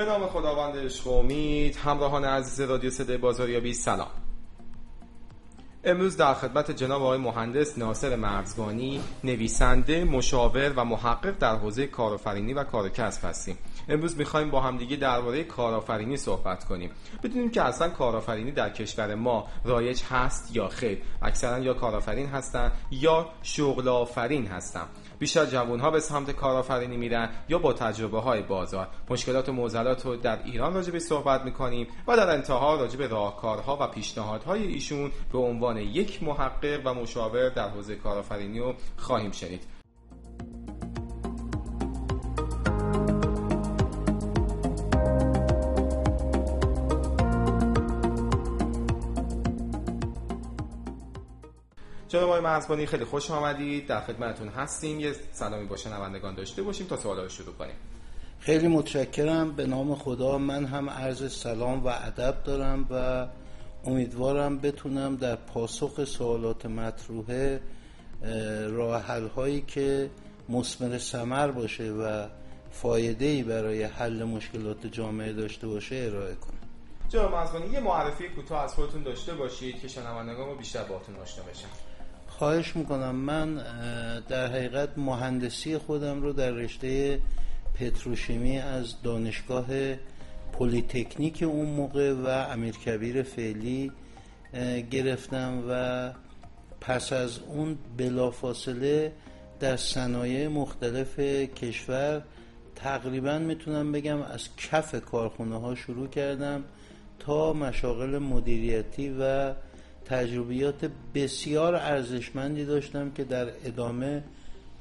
به نام خداوند عشق و امید همراهان عزیز رادیو صدای بازاریابی سلام. امروز در خدمت جناب آقای مهندس ناصر مرزبانی نویسنده مشاور و محقق در حوزه کارآفرینی و کار کسب هستیم. امروز می‌خوایم با همدیگه درباره کارآفرینی صحبت کنیم. بدونیم که اصلا کارآفرینی در کشور ما رایج هست یا خیر؟ اکثرا یا کارآفرین هستن یا شغل آفرین هستن. بیشتر جوان ها به سمت کارآفرینی میرن یا با تجربه های بازار. مشکلات و معضلات رو در ایران راجع به صحبت می‌کنیم و در انتها راجع به راهکارها و پیشنهادهای ایشون به عنوان یک محقق و مشاور در حوزه کارآفرینی رو خواهیم شنید. جناب آقای مرزبانی خیلی خوش آمدید. در خدمتتون هستیم. یه سلامی با شنوندگان داشته باشیم تا سوالا رو شروع کنیم. خیلی متشکرم. به نام خدا من هم عرض سلام و ادب دارم و امیدوارم بتونم در پاسخ سوالات مطروحه راه هایی که مسمر سمر باشه و فایده ای برای حل مشکلات جامعه داشته باشه ارائه کنم. جناب یه معرفی کوتاه از خودتون داشته باشید که شنوندگان بیشتر باهاتون آشنا بشن. خواهش می‌کنم. من در حقیقت مهندسی خودم رو در رشته پتروشیمی از دانشگاه پلیتکنیک اون موقع و امیرکبیر فعلی گرفتم و پس از اون بلافاصله در صنایع مختلف کشور تقریبا می‌تونم بگم از کف کارخونه ها شروع کردم تا مشاغل مدیریتی و تجربیات بسیار ارزشمندی داشتم که در ادامه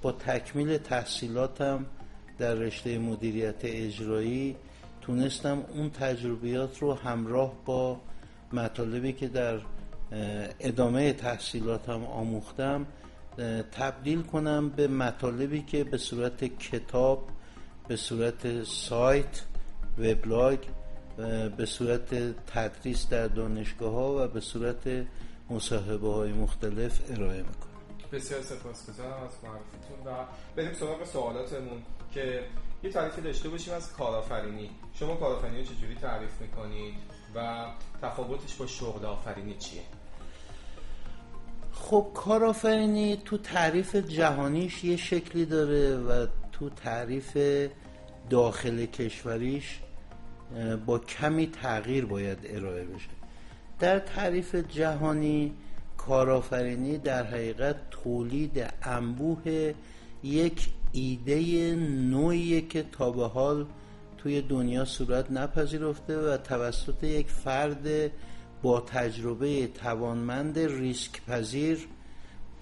با تکمیل تحصیلاتم در رشته مدیریت اجرایی تونستم اون تجربیات رو همراه با مطالبی که در ادامه تحصیلاتم آموختم تبدیل کنم به مطالبی که به صورت کتاب به صورت سایت وبلاگ به صورت تدریس در دانشگاه ها و به صورت مصاحبه های مختلف ارائه می‌کنم. بسیار سپاسگزارم از معرفتون و بریم سراغ سوالاتمون که یه تعریفی داشته باشیم از کارآفرینی. شما کارآفرینی چجوری تعریف می‌کنید و تفاوتش با شغل آفرینی چیه؟ خب کارآفرینی تو تعریف جهانیش یه شکلی داره و تو تعریف داخل کشوریش با کمی تغییر باید ارائه بشه. در تعریف جهانی کارآفرینی در حقیقت تولید انبوه یک ایده نوعیه که تا به حال توی دنیا صورت نپذیرفته و توسط یک فرد با تجربه توانمند ریسک پذیر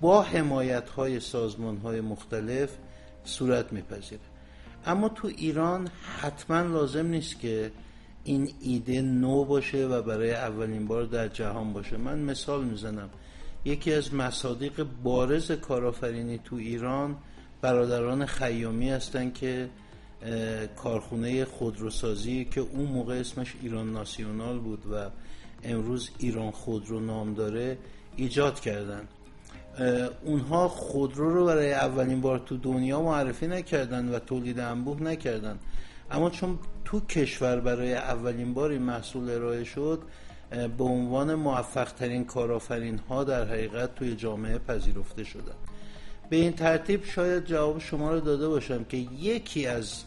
با حمایت های سازمان های مختلف صورت میپذیره. اما تو ایران حتما لازم نیست که این ایده نو باشه و برای اولین بار در جهان باشه. من مثال می‌زنم. یکی از مصادیق بارز کارآفرینی تو ایران برادران خیامی هستن که کارخونه خودروسازی که اون موقع اسمش ایران ناسیونال بود و امروز ایران خودرو نام داره ایجاد کردن. اونها خودرو رو برای اولین بار تو دنیا معرفی نکردن و تولید انبوه نکردن. اما چون تو کشور برای اولین بار این محصول ارائه شد به عنوان موفق ترین کارآفرین ها در حقیقت توی جامعه پذیرفته شدن. به این ترتیب شاید جواب شما رو داده باشم که یکی از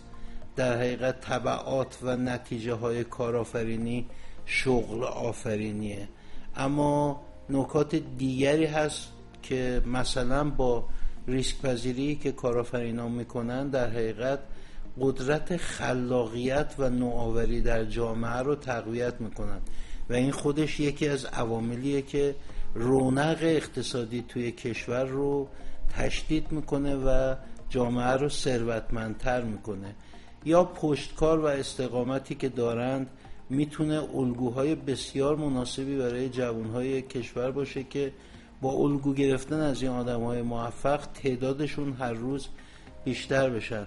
در حقیقت طبعات و نتیجه های کارآفرینی شغل آفرینیه. اما نکات دیگری هست که مثلا با ریسک پذیری که ها می‌کنن در حقیقت قدرت خلاقیت و نوآوری در جامعه رو تقویت می‌کنن. و این خودش یکی از عواملیه که رونق اقتصادی توی کشور رو تشدید می‌کنه و جامعه رو ثروتمندتر می‌کنه. یا پشتکار و استقامتی که دارند می‌تونه الگوهای بسیار مناسبی برای جوانهای کشور باشه که با الگو گرفتن از این آدم های موفق تعدادشون هر روز بیشتر بشن.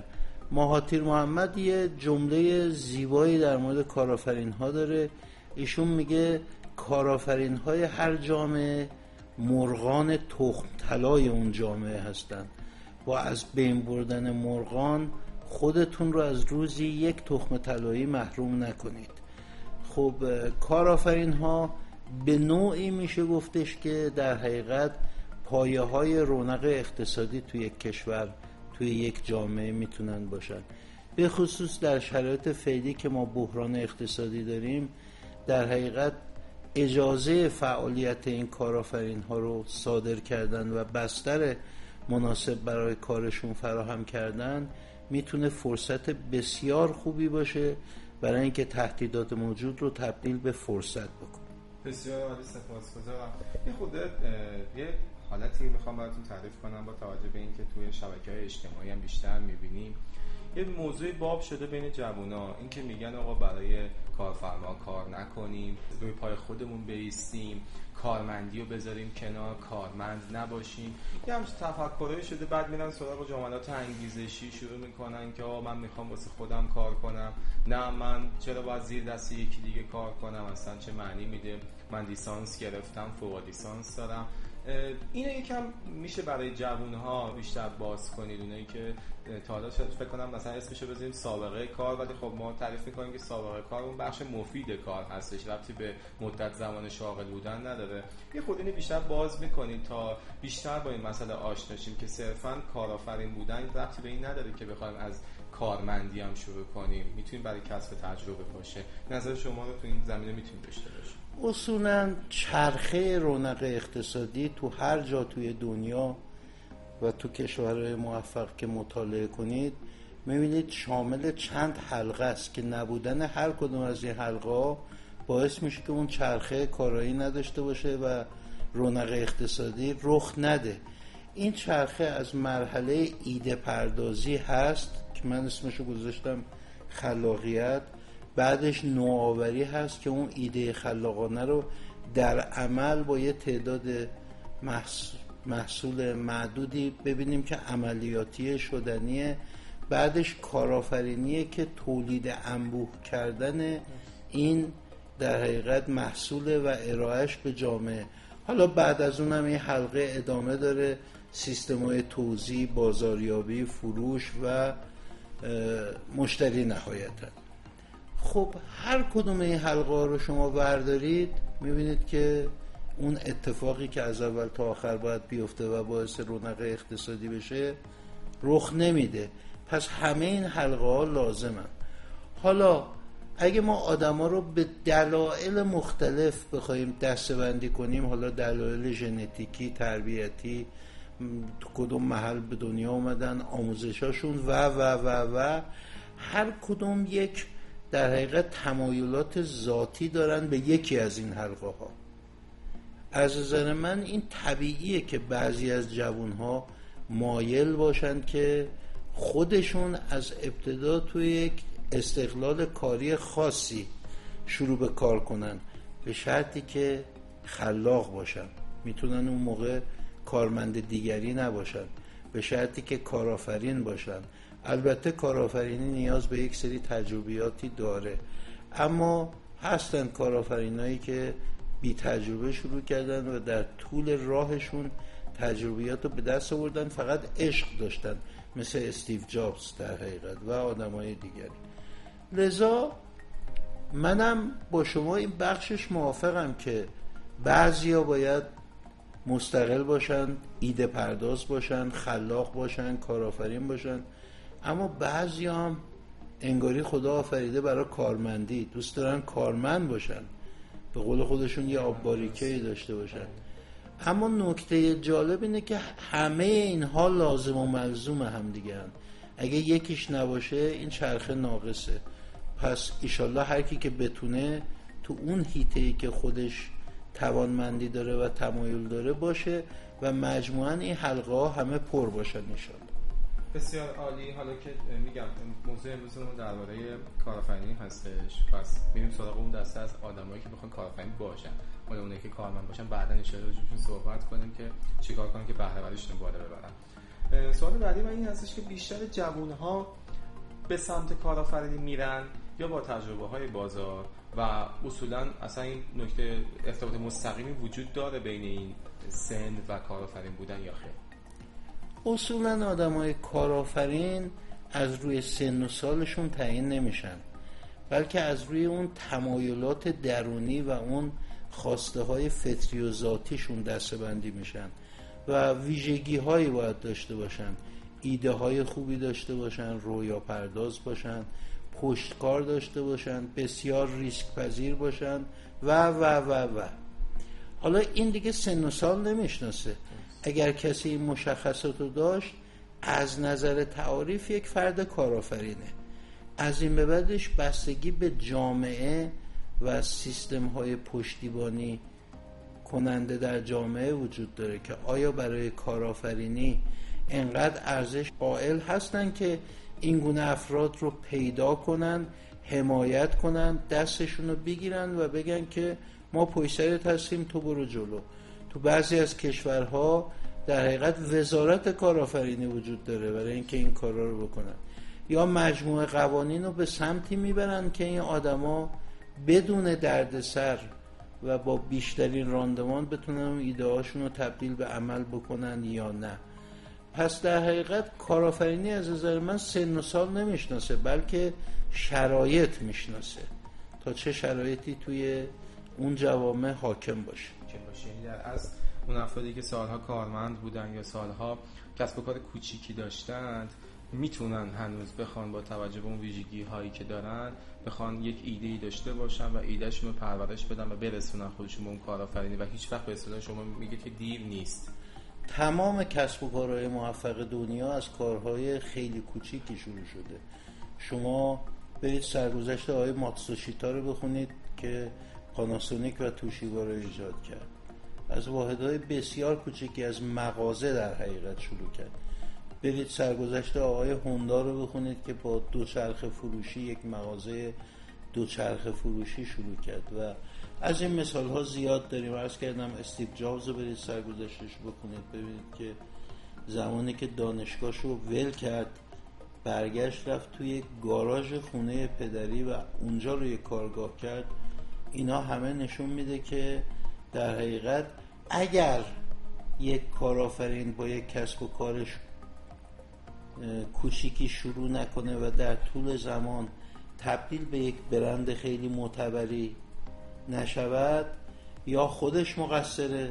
مهاتیر محمد یه جمله زیبایی در مورد کارآفرین ها داره. ایشون میگه کارآفرین های هر جامعه مرغان تخم طلای اون جامعه هستند با از بین بردن مرغان خودتون رو از روزی یک تخم طلایی محروم نکنید. خب کارآفرین ها به نوعی میشه گفتش که در حقیقت پایه های رونق اقتصادی توی یک کشور توی یک جامعه می‌تونن باشن. به خصوص در شرایط فعلی که ما بحران اقتصادی داریم در حقیقت اجازه فعالیت این کارآفرین ها رو صادر کردن و بستر مناسب برای کارشون فراهم کردن می‌تونه فرصت بسیار خوبی باشه برای اینکه تهدیدات موجود رو تبدیل به فرصت بکنه. بسیار عالی سپاسگزارم. یه خود یه حالتی می‌خوام براتون تعریف کنم با توجه به اینکه توی شبکه های اجتماعی هم بیشتر می‌بینیم. یه موضوع باب شده بین جوونا اینکه میگن آقا برای کارفرما کار نکنیم روی پای خودمون بیستیم کارمندی رو بذاریم کنار کارمند نباشیم. یه همچه تفکرهایی شده بعد میرن سراغ جملات انگیزشی شروع می‌کنن که آقا من می‌خوام واسه خودم کار کنم. نه من چرا باید زیر دست یکی دیگه کار کنم؟ اصلا چه معنی میده؟ من لیسانس گرفتم فوق لیسانس دارم. اینو یکم میشه برای جوون ها بیشتر باز کنید اونایی که تا حالا فکر کنم مثلا اسمشو بزنیم سابقه کار ولی خب ما تعریف می‌کنیم که سابقه کار اون بخش مفید کار هستش ربطی به مدت زمان شاغل بودن نداره. یه خود اینو بیشتر باز می‌کنید تا بیشتر با این مسئله آشنا شیم که صرفا کارآفرین بودن ربطی به این نداره که بخوایم از کارمندی هم شروع کنیم. می‌تونیم برای کسب تجربه باشه. نظر شما رو تو این زمینه می‌تونیم داشته اصولا چرخه رونق اقتصادی تو هر جا توی دنیا و تو کشورهای موفق که مطالعه کنید می‌بینید شامل چند حلقه است که نبودن هر کدوم از این حلقه باعث میشه که اون چرخه کارایی نداشته باشه و رونق اقتصادی رخ نده. این چرخه از مرحله ایده پردازی هست که من اسمشو گذاشتم خلاقیت. بعدش نوآوری هست که اون ایده خلاقانه رو در عمل با یه تعداد محصول معدودی ببینیم که عملیاتی شدنیه. بعدش کارآفرینیه که تولید انبوه کردن این در حقیقت محصول و ارائهش به جامعه. حالا بعد از اونم این حلقه ادامه داره سیستم های توزیع بازاریابی فروش و مشتری نهایتا. خب هر کدوم این حلقه رو شما بردارید می‌بینید که اون اتفاقی که از اول تا آخر باید بیفته و باعث رونق اقتصادی بشه رخ نمیده. پس همه این حلقه ها لازمن. حالا اگه ما آدما رو به دلایل مختلف بخوایم دستبندی کنیم حالا دلایل ژنتیکی تربیتی کدوم محل به دنیا اومدن آموزشاشون و و و و هر کدوم یک در حقیقت تمایلات ذاتی دارن به یکی از این حلقه ها از نظر من این طبیعیه که بعضی از جوون ها مایل باشند که خودشون از ابتدا توی یک استقلال کاری خاصی شروع به کار کنن. به شرطی که خلاق باشن. می‌تونن اون موقع کارمند دیگری نباشن. به شرطی که کارآفرین باشن. البته کارآفرینی نیاز به یک سری تجربیاتی داره. اما هستن کارآفرینایی که بی تجربه شروع کردن و در طول راهشون تجربیات رو به دست آوردن فقط عشق داشتن مثل استیو جابز در حقیقت و آدمای دیگری. لذا منم با شما این بخشش موافقم که بعضیا باید مستقل باشن ایده پرداز باشن خلاق باشن کارآفرین باشن. اما بعضی هم انگاری خدا آفریده برای کارمندی. دوست دارن کارمند باشن. به قول خودشون یه آب باریکه داشته باشن. اما نکته جالب اینه که همه اینها لازم و ملزوم هم دیگه هم. اگه یکیش نباشه این چرخه ناقصه. پس ایشالله هر کی که بتونه تو اون هیته که خودش توانمندی داره و تمایل داره باشه و مجموعا این حلقه ها همه پر باشن ایشالله. بسیار عالی. حالا که میگم موضوع امروزمون درباره کارآفرینی هستش. پس میریم سراغ اون دسته از آدمایی که بخوان کارآفرین باشن. حالا اونایی که کارمند باشن بعدا ان شاء صحبت کنیم که چیکار کنن که بهره وریشون بالا ببرن. سوال بعدی من این هستش که بیشتر جوون ها به سمت کارآفرینی میرن یا با تجربه های بازار و اصولا اصلا این نکته ارتباط مستقیمی وجود داره بین این سن و کارآفرین بودن یا خیر؟ اصولا آدم های کارآفرین از روی سن و سالشون تعیین نمیشن بلکه از روی اون تمایلات درونی و اون خواسته های فطری و ذاتیشون دسته بندی میشن و ویژگی هایی باید داشته باشن. ایده های خوبی داشته باشن رویا پرداز باشن پشتکار داشته باشن بسیار ریسک پذیر باشن و و و و. حالا این دیگه سن و سال نمی‌شناسه. اگر کسی این مشخصات رو داشت از نظر تعاریف یک فرد کارآفرینه. از این به بعدش بستگی به جامعه و سیستم های پشتیبانی کننده در جامعه وجود داره که آیا برای کارآفرینی انقدر ارزش قائل هستن که این گونه افراد رو پیدا کنن حمایت کنن دستشون رو بگیرن و بگن که ما پشت هستیم تو برو جلو. تو بعضی از کشورها در حقیقت وزارت کارآفرینی وجود داره برای اینکه این کارا رو بکنن. یا مجموعه قوانین رو به سمتی می‌برن که این آدما بدون دردسر و با بیشترین راندمان بتونن ایده هاشون رو تبدیل به عمل بکنن یا نه. پس در حقیقت کارآفرینی از نظر من سن و سال نمی‌شناسه بلکه شرایط می‌شناسه تا چه شرایطی توی اون جوامع حاکم باشه. باشه. یعنی از اون افرادی که سالها کارمند بودن یا سالها کسب و کار کوچیکی داشتند می‌تونن هنوز بخوان با توجه به اون ویژگی هایی که دارن بخوان یک ایده ای داشته باشن و ایدهشون رو پرورش بدن و برسونن خودشون به اون کارآفرینی. و هیچ وقت به اصطلاح شما میگه که دیر نیست. تمام کسب و کارهای موفق دنیا از کارهای خیلی کوچیکی شروع شده. شما برید سرگذشت آقای ماتسوشیتا رو بخونید که پاناسونیک و توشیبا رو ایجاد کرد. از واحدهای بسیار کوچکی از مغازه در حقیقت شروع کرد. برید سرگذشت آقای هوندا رو بخونید که با دوچرخه فروشی یک مغازه دوچرخه فروشی شروع کرد و از این مثال ها زیاد داریم. عرض کردم استیو جابز رو برید سرگذشتش بکنید ببینید که زمانی که دانشگاهش رو ول کرد برگشت رفت توی گاراژ خونه پدری و اونجا رو یک کارگاه کرد. اینا همه نشون میده که در حقیقت اگر یک کارآفرین با یک کسب و کارش کوچیکی شروع نکنه و در طول زمان تبدیل به یک برند خیلی معتبری نشود یا خودش مقصره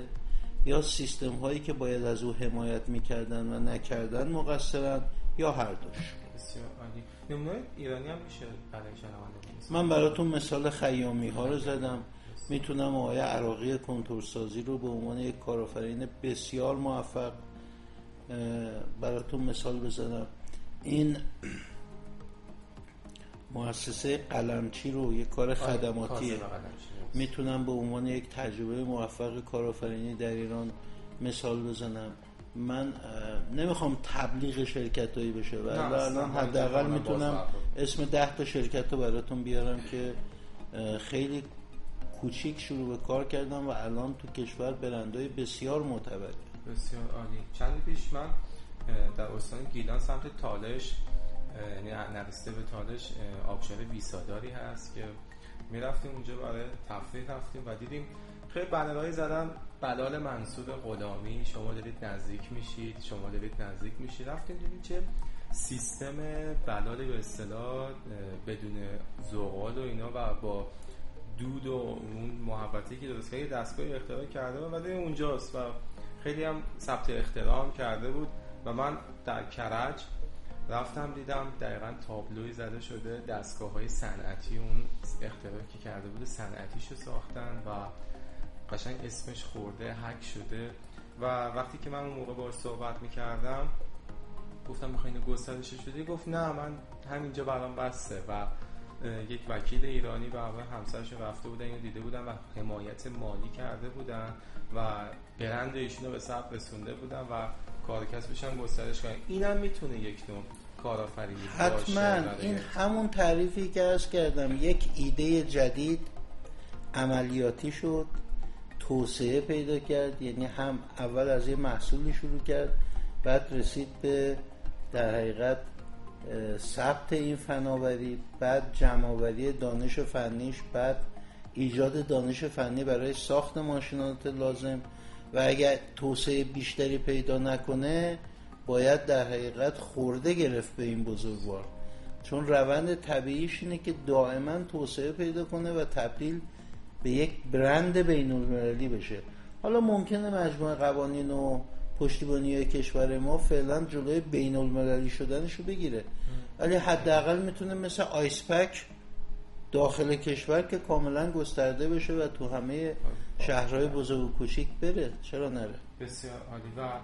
یا سیستم هایی که باید از او حمایت می‌کردن و نکردن مقصرن یا هر دوش. بسیار عالی. نمونه ایرانی هم میشه برای من براتون مثال خیامی ها رو زدم. می‌تونم آقای عراقی کنتورسازی رو به عنوان یک کارآفرین بسیار موفق براتون مثال بزنم. این مؤسسه قلمچی رو یک کار خدماتیه. می‌تونم به عنوان یک تجربه موفق کارآفرینی در ایران مثال بزنم. من نمی‌خوام تبلیغ شرکت هایی بشه و الان حداقل می‌تونم اسم ده تا شرکت رو براتون بیارم که خیلی کوچیک شروع به کار کردم و الان تو کشور برندهای بسیار معتبره. بسیار عالی. چند پیش من در استان گیلان سمت تالش یعنی به تالش آبشار ویساداری هست که می‌رفتیم اونجا برای تفریح رفتیم و دیدیم خیلی بنرهایی زدن. بلال منصور غلامی شما دارید نزدیک میشید شما دارید نزدیک میشید. رفتیم دیدیم چه سیستم بلال به اصطلاح بدون زغال و اینا و با دود و اون محبتی که درست کرده دستگاه اختراع کرده و اونجاست و خیلی هم ثبت اختراع کرده بود و من در کرج رفتم دیدم دقیقا تابلوی زده شده دستگاه های صنعتی اون اختراعی که کرده بود صنعتیش ساختن و قشنگ اسمش خورده حک شده. و وقتی که من اون موقع باش صحبت می‌کردم گفتم می‌خوای اینو گسترشش بدی؟ گفت نه من همینجا برام بسته. و یک وکیل ایرانی و همسرش رفته بودن اینو دیده بودن و حمایت مالی کرده بودن و برند ایشونو به ثبت رسونده بودن و کار کسبش هم گسترش کنن اینم می‌تونه یک نوع کارآفرینی حتما. این همون تعریفی که از کردم. یک ایده جدید عملیاتی شد. توسعه پیدا کرد یعنی هم اول از یه محصولی شروع کرد بعد رسید به در حقیقت ثبت این فناوری بعد جمعآوری دانش فنیش بعد ایجاد دانش فنی برای ساخت ماشینات لازم. و اگر توسعه بیشتری پیدا نکنه باید در حقیقت خورده گرفت به این بزرگوار. چون روند طبیعیش اینه که دائما توسعه پیدا کنه و تبدیل به یک برند بین المللی بشه. حالا ممکنه مجموعه قوانین و پشتیبانی کشور ما فعلا جلوی بین المللی شدنش رو بگیره. ولی حداقل می‌تونه مثل آیسپک داخل کشور که کاملا گسترده بشه و تو همه شهرهای بزرگ و کوچیک بره. چرا نره؟ بسیار عالی. و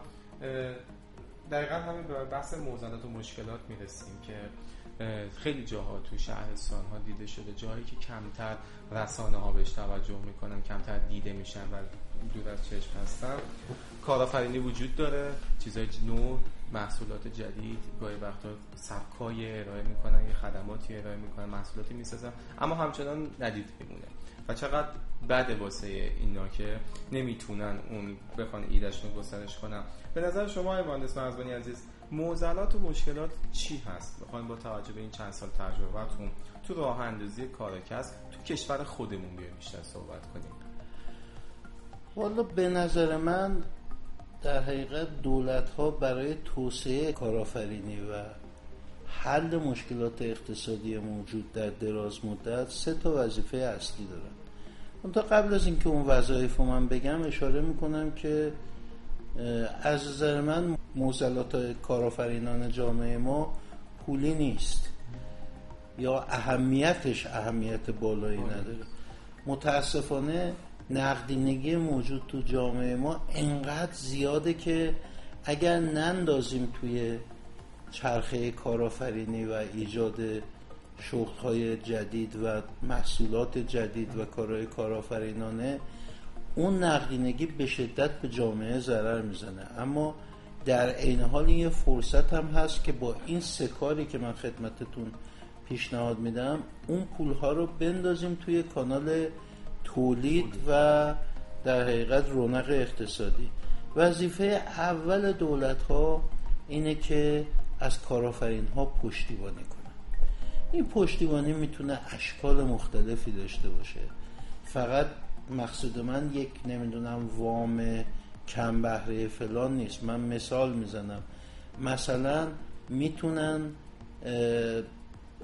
دقیقا همین به بحث موزلات و مشکلات می‌رسیم که خیلی جاها تو شهرستان ها دیده شده. جایی که کمتر رسانه ها بهش توجه می‌کنن کمتر دیده میشن و دور از چشم هستن. کارآفرینی وجود داره. چیزای نو محصولات جدید. گاهی وقتا سبکای ارائه می‌کنن یه خدماتی ارائه می‌کنن محصولاتی می‌سازن. اما همچنان ندید میمونه. و چقدر بده واسه اینا که نمی‌تونن اون بخوان ایدهشون گسترش کنن. به نظر شما مهندس مرزبانی عزیز موزلات و مشکلات چی هست؟ بخوایم با توجه به این چند سال تجربهتون تو راه اندازی کار کسب تو کشور خودمون بیایم بیشتر صحبت کنیم. والا به نظر من در حقیقت دولت ها برای توسعه کارآفرینی و حل مشکلات اقتصادی موجود در دراز مدت سه تا وظیفه اصلی دارن. تا قبل از اینکه اون وظایف رو من بگم اشاره می‌کنم که از نظر من موزلات کارآفرینان جامعه ما پولی نیست. یا اهمیتش اهمیت بالایی. نداره. متاسفانه نقدینگی موجود تو جامعه ما انقدر زیاده که اگر نندازیم توی چرخه کارآفرینی و ایجاد شغلهای جدید و محصولات جدید و کارهای کارآفرینانه اون نقدینگی به شدت به جامعه ضرر می‌زنه. اما در عین حال این یه فرصت هم هست که با این سه کاری که من خدمتتون پیشنهاد میدم اون پولها رو بندازیم توی کانال تولید و در حقیقت رونق اقتصادی. وظیفه اول دولت ها اینه که از کارآفرین ها پشتیبانی کنن. این پشتیبانی می‌تونه اشکال مختلفی داشته باشه. فقط مقصود من یک نمی‌دونم وام کم بهره فلان نیست. من مثال می‌زنم. مثلا می‌تونن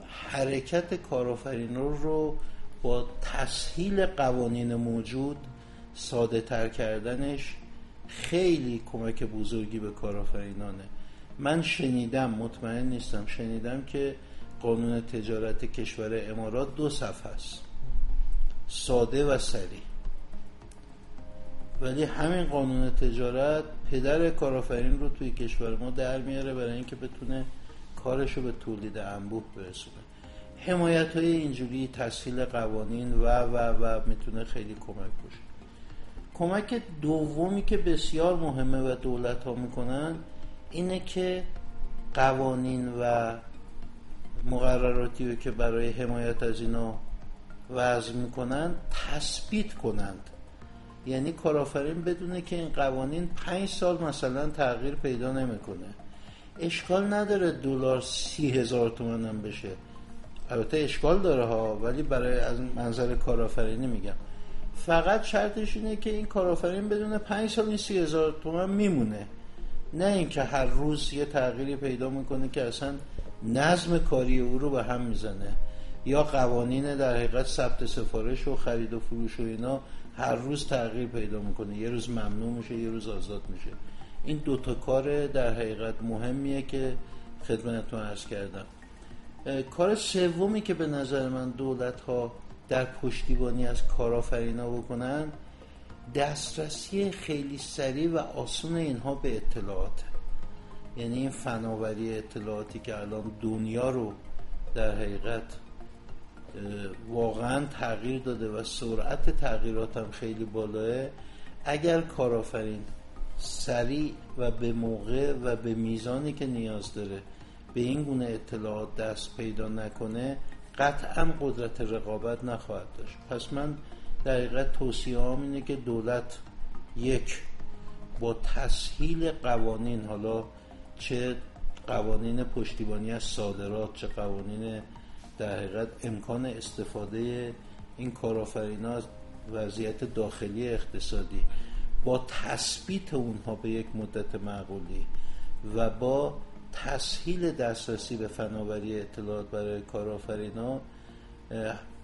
حرکت کارآفرین رو با تسهیل قوانین موجود ساده تر کردنش خیلی کمک بزرگی به کارآفرینانه. من شنیدم مطمئن نیستم شنیدم که قانون تجارت کشور امارات دو صفحه است. ساده و سریع. ولی همین قانون تجارت پدر کارآفرین رو توی کشور ما در میاره برای اینکه بتونه کارشو به تولید انبوه برسونه. حمایت های اینجوری تسهیل قوانین و و و می‌تونه خیلی کمک باشه کمک دومی که بسیار مهمه و دولت ها می‌کنن اینه که قوانین و مقرراتی که برای حمایت از اینا وضع می‌کنن تثبیت کنند. یعنی کارآفرین بدونه که این قوانین پنج سال مثلا تغییر پیدا نمی‌کنه. اشکال نداره دلار سی هزار تومن هم بشه. البته اشکال داره ها ولی برای از منظر کارآفرینی میگم. فقط شرطش اینه که این کارآفرین بدون پنج سال این سی هزار تومن میمونه. نه اینکه هر روز یه تغییری پیدا می‌کنه که اصلا نظم کاری او رو به هم می‌زنه. یا قوانین در حقیقت ثبت سفارش و خرید و فروش و اینا هر روز تغییر پیدا می‌کنه. یه روز ممنوع میشه یه روز آزاد میشه. این دوتا کار در حقیقت مهمیه که خدمتتون عرض کردم. کار سومی که به نظر من دولت ها در پشتیبانی از کارآفرینا بکنن دسترسی خیلی سریع و آسون اینها به اطلاعات. یعنی این فناوری اطلاعاتی که الان دنیا رو در حقیقت واقعا تغییر داده و سرعت تغییرات هم خیلی بالاه اگر کارآفرین سریع و به موقع و به میزانی که نیاز داره به این گونه اطلاعات دست پیدا نکنه قطعا قدرت رقابت نخواهد داشت. پس من در توصیه هم اینه که دولت یک با تسهیل قوانین حالا چه قوانین پشتیبانی از صادرات چه قوانین در حقیقت امکان استفاده این کارآفرینا از وضعیت داخلی اقتصادی با تثبیت اونها به یک مدت معقولی و با تسهیل دسترسی به فناوری اطلاعات برای کارآفرینا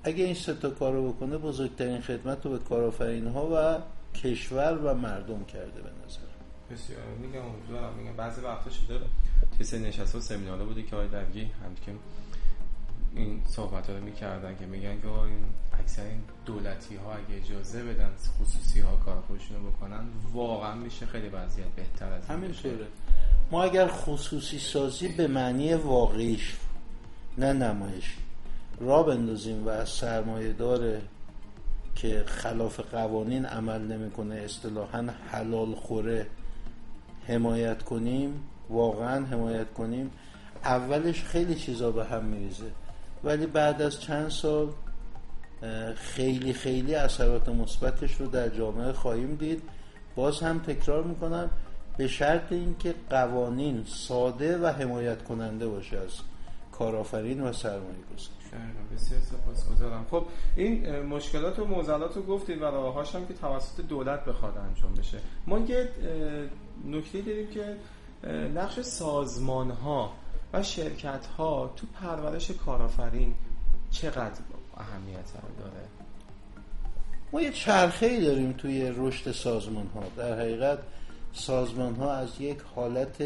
اگه این سه تا کار رو بکنه بزرگترین خدمت رو به کارآفرین ها و کشور و مردم کرده به نظر. بسیار. میگم میگم بعضی وقتا شده توی سه نشست و سمیناره بوده که آقای درگی هم که این صحبت رو می‌کردن که میگن که این اکثر این دولتی ها اگه اجازه بدن خصوصی ها کار خودشون رو بکنن واقعا میشه خیلی وضعیت بهتر از همین ما اگر خصوصی سازی به معنی واقعیش نه نمایش را بندازیم و از سرمایه داره که خلاف قوانین عمل نمی‌کنه اصطلاحا حلال خوره حمایت کنیم واقعا حمایت کنیم اولش خیلی چیزا به هم میریزه. ولی بعد از چند سال خیلی خیلی اثرات مثبتش رو در جامعه خواهیم دید. باز هم تکرار می‌کنم به شرط اینکه قوانین ساده و حمایت کننده باشه از کارآفرین و سرمایه گذار بسیار سپاسگزارم. خب این مشکلات و معضلات رو گفتید و راهاش هم که توسط دولت بخواد انجام بشه. ما یه نکته داریم که نقش سازمان ها و شرکت ها تو پرورش کارآفرین چقدر اهمیت داره؟ ما یه چرخه ای داریم توی رشد سازمان ها در حقیقت سازمان ها از یک حالت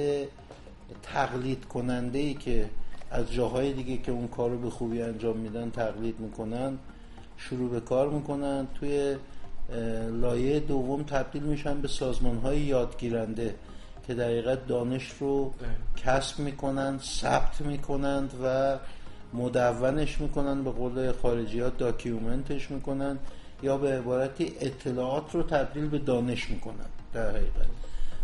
تقلید کننده ای که از جاهای دیگه که اون کار رو به خوبی انجام میدن تقلید می‌کنن شروع به کار می‌کنن. توی لایه دوم تبدیل میشن به سازمان های یادگیرنده. که دقیقا دانش رو کسب می‌کنند ثبت می‌کنند و مدونش می‌کنند به قول خارجی ها داکیومنتش می‌کنند یا به عبارتی اطلاعات رو تبدیل به دانش می‌کنند در حقیقت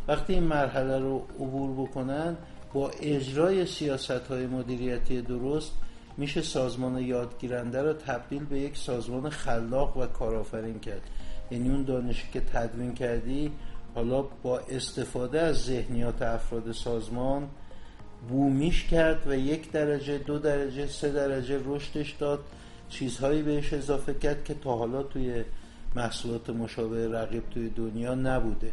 وقتی این مرحله رو عبور بکنن با اجرای سیاست های مدیریتی درست میشه سازمان یادگیرنده رو تبدیل به یک سازمان خلاق و کارآفرین کرد. یعنی اون دانشی که تدوین کردی حالا با استفاده از ذهنیات افراد سازمان بومیش کرد و یک درجه دو درجه سه درجه رشدش داد. چیزهایی بهش اضافه کرد که تا حالا توی محصولات مشابه رقیب توی دنیا نبوده.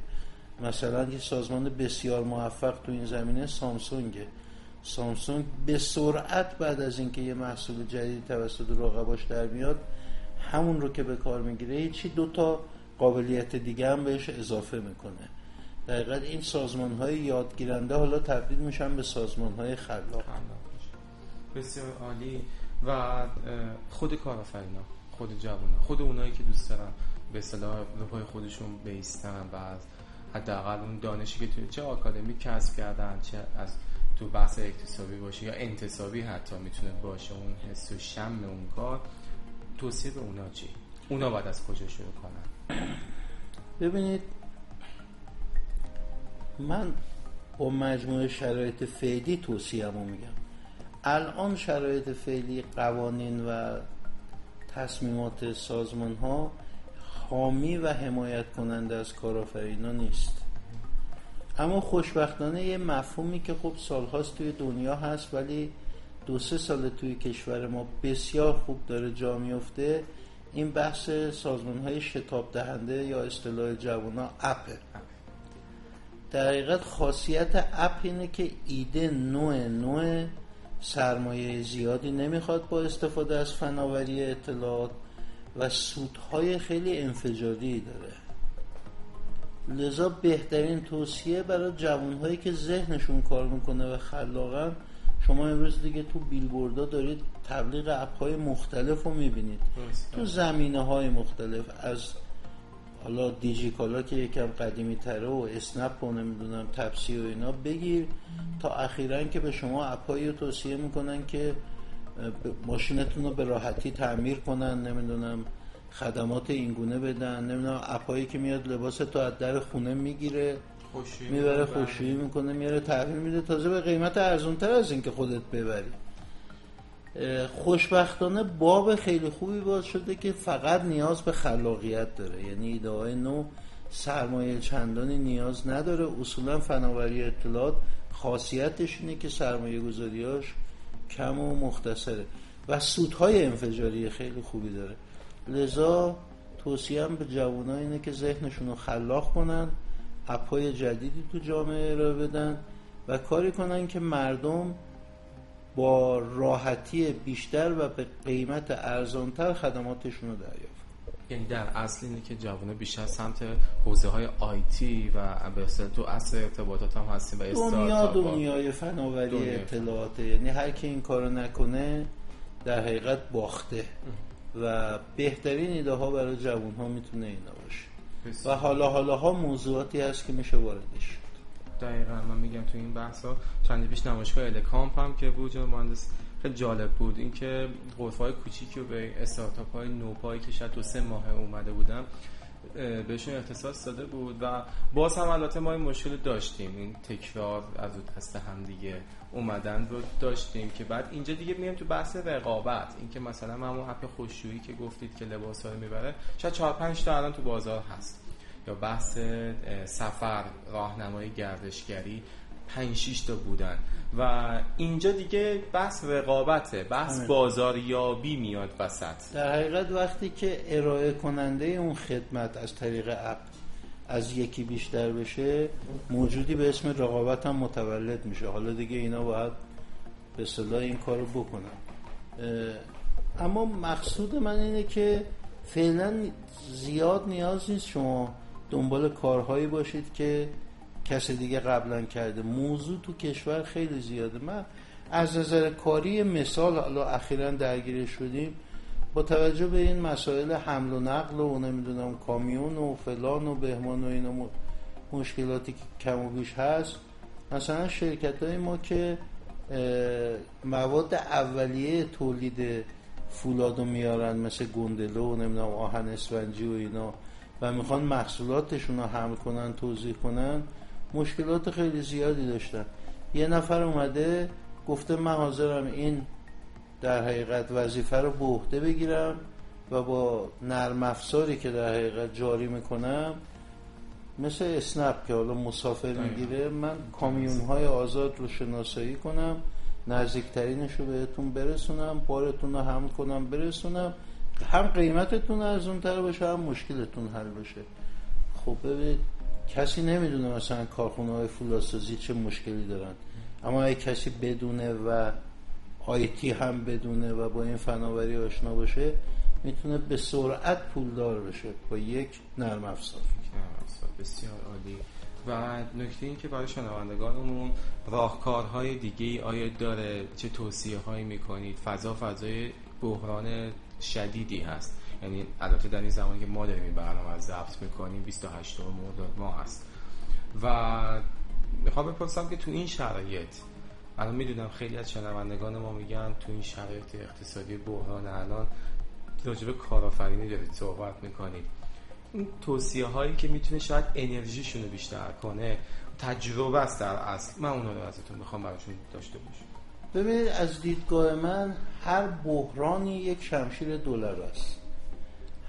مثلا یه سازمان بسیار موفق تو این زمینه سامسونگه. سامسونگ به سرعت بعد از اینکه یه محصول جدید توسط رقباش در میاد همون رو که به کار می‌گیره هیچی دو تا قابلیت دیگه هم بهش اضافه می‌کنه. دقیقا این سازمان های یادگیرنده حالا تبدیل میشن به سازمان های خلاق بسیار عالی. و خود کارآفرینا خود جوان خود اونایی که دوست دارن به اصطلاح پای خودشون بیستن و از حداقل اون دانشی که توی چه آکادمی کسب کردن چه از تو بحث اکتسابی باشه یا انتصابی حتی می‌تونه باشه اون حس و شم اون کار توصیه به اونا چی؟ اونا باید از کجا شروع کنن؟ ببینید من با مجموعه شرایط فعلی توصیه میگم. الان شرایط فعلی قوانین و تصمیمات سازمان ها حامی و حمایت کننده از کارآفرینا نیست. اما خوشبختانه یه مفهومی که خب سالهاست توی دنیا هست ولی دو سه سال توی کشور ما بسیار خوب داره جا میفته این بحث سازمان های شتاب دهنده یا اصطلاح جوانا اپه در حقیقت خاصیت اپ اینه که ایده نوع نوع سرمایه زیادی نمی‌خواد با استفاده از فناوری اطلاعات و سودهای خیلی انفجاری داره. لذا بهترین توصیه برای جوانهایی که ذهنشون کار می‌کنه و خلاقن شما امروز دیگه تو بیلبوردها دارید تبلیغ اپهای مختلف رو می‌بینید. تو زمینه های مختلف از حالا دیجیکالا که یکم قدیمی تره و اسنپ و نمی‌دونم تپسی و اینا بگیر تا اخیرا که به شما اپهایی رو توصیه می‌کنن که ماشینتون رو به راحتی تعمیر کنن نمی‌دونم خدمات اینگونه بدن نمی‌دونم اپایی که میاد لباس تو از در خونه می‌گیره. می‌بره خوشی می‌کنه میاره تحویل میده. تازه به قیمت ارزونتر از این که خودت ببری. خوشبختانه باب خیلی خوبی باز شده که فقط نیاز به خلاقیت داره. یعنی ایده های نو سرمایه چندانی نیاز نداره. اصولا فناوری اطلاعات خاصیتش اینه که سرمایه گذاریاش کم و مختصره و سودهای انفجاری خیلی خوبی داره. لذا توصیم به جوان اینه که ذهنشون رو خلاق کنن. اپای جدیدی تو جامعه را بدن و کاری کنن که مردم با راحتی بیشتر و به قیمت ارزانتر خدماتشون رو دریافت. یعنی در اصل اینه که جوانه بیشتر سمت حوزه های آیتی و به تو اصل ارتباطات هم هستیم و دنیا دنیای فناوری اطلاعات یعنی هر کی این کارو نکنه در حقیقت باخته. و بهترین ایده ها برای جوان ها می‌تونه اینا باشه. و حالا حالا ها موضوعاتی هست که میشه واردش دقیقا من میگم تو این بحث ها چند پیش نمایشگاه الکامپ هم که بود مهندس خیلی جالب بود. اینکه قطب های کوچیکی و به استارتاپ های نوپایی که شاید دو سه ماه اومده بودن بهشون اختصاص داده بود و باز هم البته ما این مشکل داشتیم. این تکرار از اون دست هم دیگه اومدن رو داشتیم که بعد اینجا دیگه میام تو بحث رقابت. اینکه مثلا همون اپ خوششویی که گفتید که لباس ها می‌بره شاید 4 5 تا الان تو بازار هست. یا بحث سفر راهنمای گردشگری. 5 6 تا بودن. و اینجا دیگه بحث رقابته بحث بازاریابی میاد وسط. در حقیقت وقتی که ارائه کننده اون خدمت از طریق اپ از یکی بیشتر بشه موجودی به اسم رقابت هم متولد میشه. حالا دیگه اینا باید به صلاح این کارو بکنن. اما مقصود من اینه که فعلا زیاد نیاز نیست شما دنبال کارهایی باشید که کسی دیگه قبلا کرده. موضوع تو کشور خیلی زیاده. من از نظر کاری مثال حالا اخیرا درگیر شدیم با توجه به این مسائل حمل و نقل و نمی‌دونم کامیون و فلان و بهمان و اینا مشکلاتی که کم و بیش هست. مثلا شرکت های ما که مواد اولیه تولید فولادو میارن مثل گندلو و نمی‌دونم آهن اسفنجی و اینا و می‌خوان محصولاتشون رو حمل کنن توضیح کنن. مشکلات خیلی زیادی داشتن. یه نفر اومده گفته من حاضرم این در حقیقت وظیفه رو به عهده بگیرم و با نرم افزاری که در حقیقت جاری می‌کنم مثل اسنپ که حالا مسافر می‌گیره من کامیون های آزاد رو شناسایی کنم نزدیکترینش رو بهتون برسونم بارتون رو هم کنم برسونم. هم قیمتتون از اون تر باشه هم مشکلتون حل بشه. خب ببینید کسی نمی‌دونه مثلا کارخونه های فولادسازی چه مشکلی دارن. اما اگه کسی بدونه و آیتی هم بدونه و با این فناوری آشنا باشه می‌تونه به سرعت پولدار بشه با یک نرم افزار. بسیار عالی. و نکته این که برای شنوندگانمون راهکارهای دیگه ای آیا داره؟ چه توصیه هایی می‌کنید؟ فضا فضای بحران شدیدی هست. یعنی البته در این زمانی که ما داریم این برنامه از ضبط می‌کنیم 28 مرداد ما هست و می‌خوام بپرسم که تو این شرایط الان می‌دونم خیلی از شنوندگان ما میگن تو این شرایط اقتصادی بحران الان راجب کارآفرینی دارید صحبت می‌کنید. این توصیه هایی که می‌تونه شاید انرژیشون رو بیشتر کنه تجربه است در اصل. من اونا رو ازتون می‌خوام براشون داشته باشم. ببینید از دیدگاه من هر بحرانی یک شمشیر دلار است.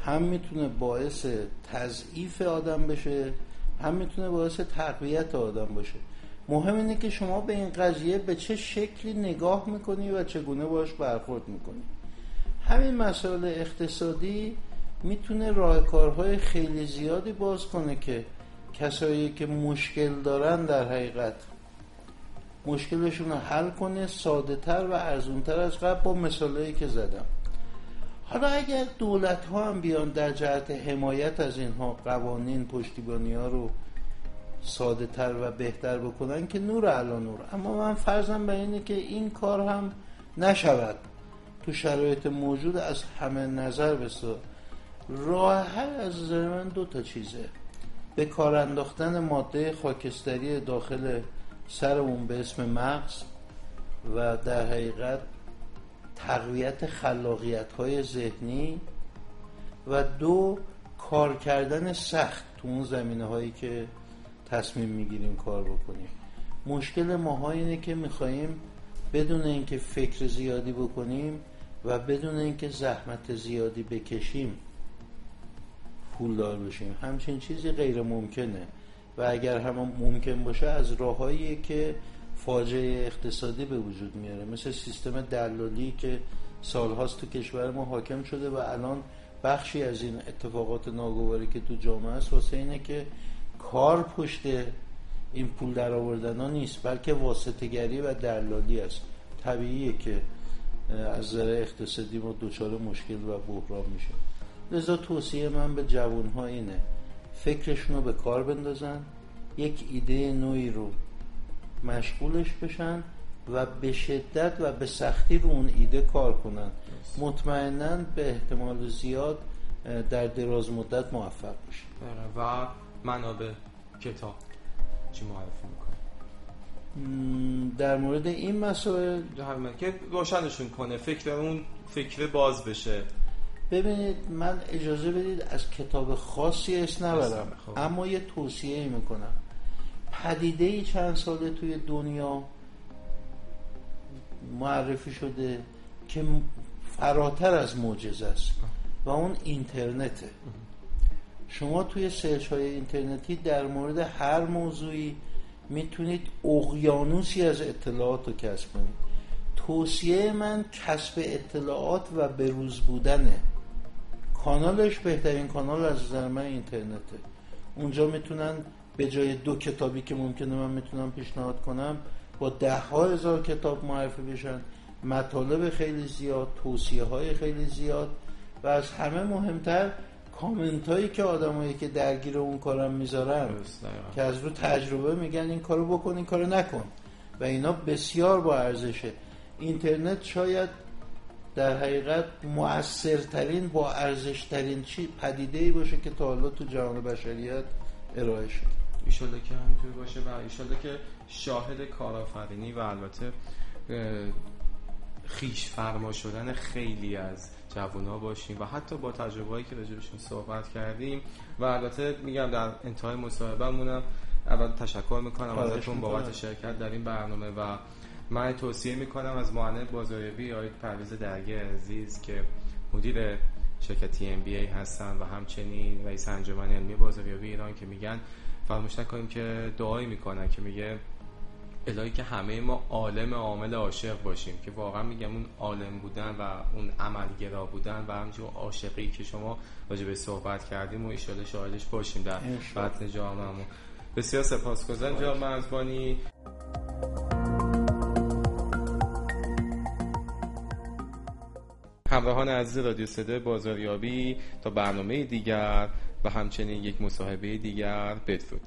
هم می‌تونه باعث تضعیف آدم بشه هم می‌تونه باعث تقویت آدم باشه. مهم اینه که شما به این قضیه به چه شکلی نگاه می‌کنی و چگونه باش برخورد می‌کنی. همین مسائل اقتصادی می‌تونه راهکارهای خیلی زیادی باز کنه که کسایی که مشکل دارن در حقیقت مشکلشون رو حل کنه ساده تر و ارزون تر از قبل با مثالهایی که زدم. حالا اگر دولت ها هم بیان در جهت حمایت از اینها قوانین پشتیبانی ها رو ساده تر و بهتر بکنن که نور علا نور. اما من فرضم به اینه که این کار هم نشود. تو شرایط موجود از همه نظر بسا راه حل از نظر من دو تا چیزه. به کار انداختن ماده خاکستری داخل سر اون به اسم مغز و در حقیقت تقویت خلاقیت های ذهنی و دو کار کردن سخت تو اون زمینه هایی که تصمیم می‌گیریم کار بکنیم. مشکل ما اینه که میخواییم بدون اینکه فکر زیادی بکنیم و بدون اینکه زحمت زیادی بکشیم پولدار بشیم. همچین چیزی غیر ممکنه و اگر هم ممکن باشه از راههایی که فاجعه اقتصادی به وجود میاره. مثل سیستم دلالی که سالهاست تو کشور ما حاکم شده و الان بخشی از این اتفاقات ناگواری که تو جامعه است واسه اینه که کار پشت این پول در آوردن ها نیست بلکه واسطگری و دلالی است. طبیعیه که از نظر اقتصادی ما دچار مشکل و بحران میشه. لذا توصیه من به جوان ها اینه فکرشون رو به کار بندازن. یک ایده نوعی رو مشغولش بشن و به شدت و به سختی رو اون ایده کار کنن. مطمئنا به احتمال زیاد در دراز مدت موفق بشه بله، و منابع کتاب چی معرفی می‌کنه در مورد این مسائل که روشنشون کنه فکر اون فکر باز بشه. ببینید من اجازه بدید از کتاب خاصی اس نبرم خب. اما یه توصیه ای می‌کنم. پدیده چند ساله توی دنیا معرفی شده که فراتر از معجزه است. و اون اینترنته. شما توی سرچ های اینترنتی در مورد هر موضوعی می‌تونید اقیانوسی از اطلاعات رو کسب کنید. توصیه من کسب اطلاعات و بروز بودنه کانالش بهترین کانال از نظر اینترنته. اونجا می‌تونن به جای دو کتابی که ممکنه من می‌تونم پیشنهاد کنم با ده ها هزار کتاب معرفی بشن. مطالب خیلی زیاد توصیه های خیلی زیاد و از همه مهمتر کامنت هایی که آدمایی که درگیر اون کارم می‌ذارن که از رو تجربه میگن این کارو بکن این کارو نکن. و اینا بسیار با ارزشه. اینترنت شاید در حقیقت مؤثرترین با ارزشترین چی پدیده ای باشه که تا حالا تو جهان بشریت ارائه شد ایشالله که همینطور باشه و ایشالله که شاهد کارآفرینی و البته خیش فرما شدن خیلی از جوونا باشیم و حتی با تجربه هایی که راجبشون صحبت کردیم و البته میگم در انتهای مصاحبهمونم اول تشکر می‌کنم ازتون بابت شرکت در این برنامه و من توصیه می‌کنم از معاند بازاریابی آید پرویز درگه عزیز که مدیر شرکت تی ام بی ای هستن و همچنین رئیس انجمن علمی بازاریابی ایران که میگن فراموش نکنیم که دعایی می‌کنن که میگه الهی که همه ما عالم عامل عاشق باشیم که واقعا میگم اون عالم بودن و اون عملگرا بودن و همچنین عاشقی که شما راجع به صحبت کردیم و ایشاله شاهدش باشیم در بطن جامعه بسیار سپاسگزارم جناب مرزبانی. همراهان عزیز رادیو صدای بازاریابی تا برنامه دیگر. و همچنین یک مصاحبه دیگر بدرود.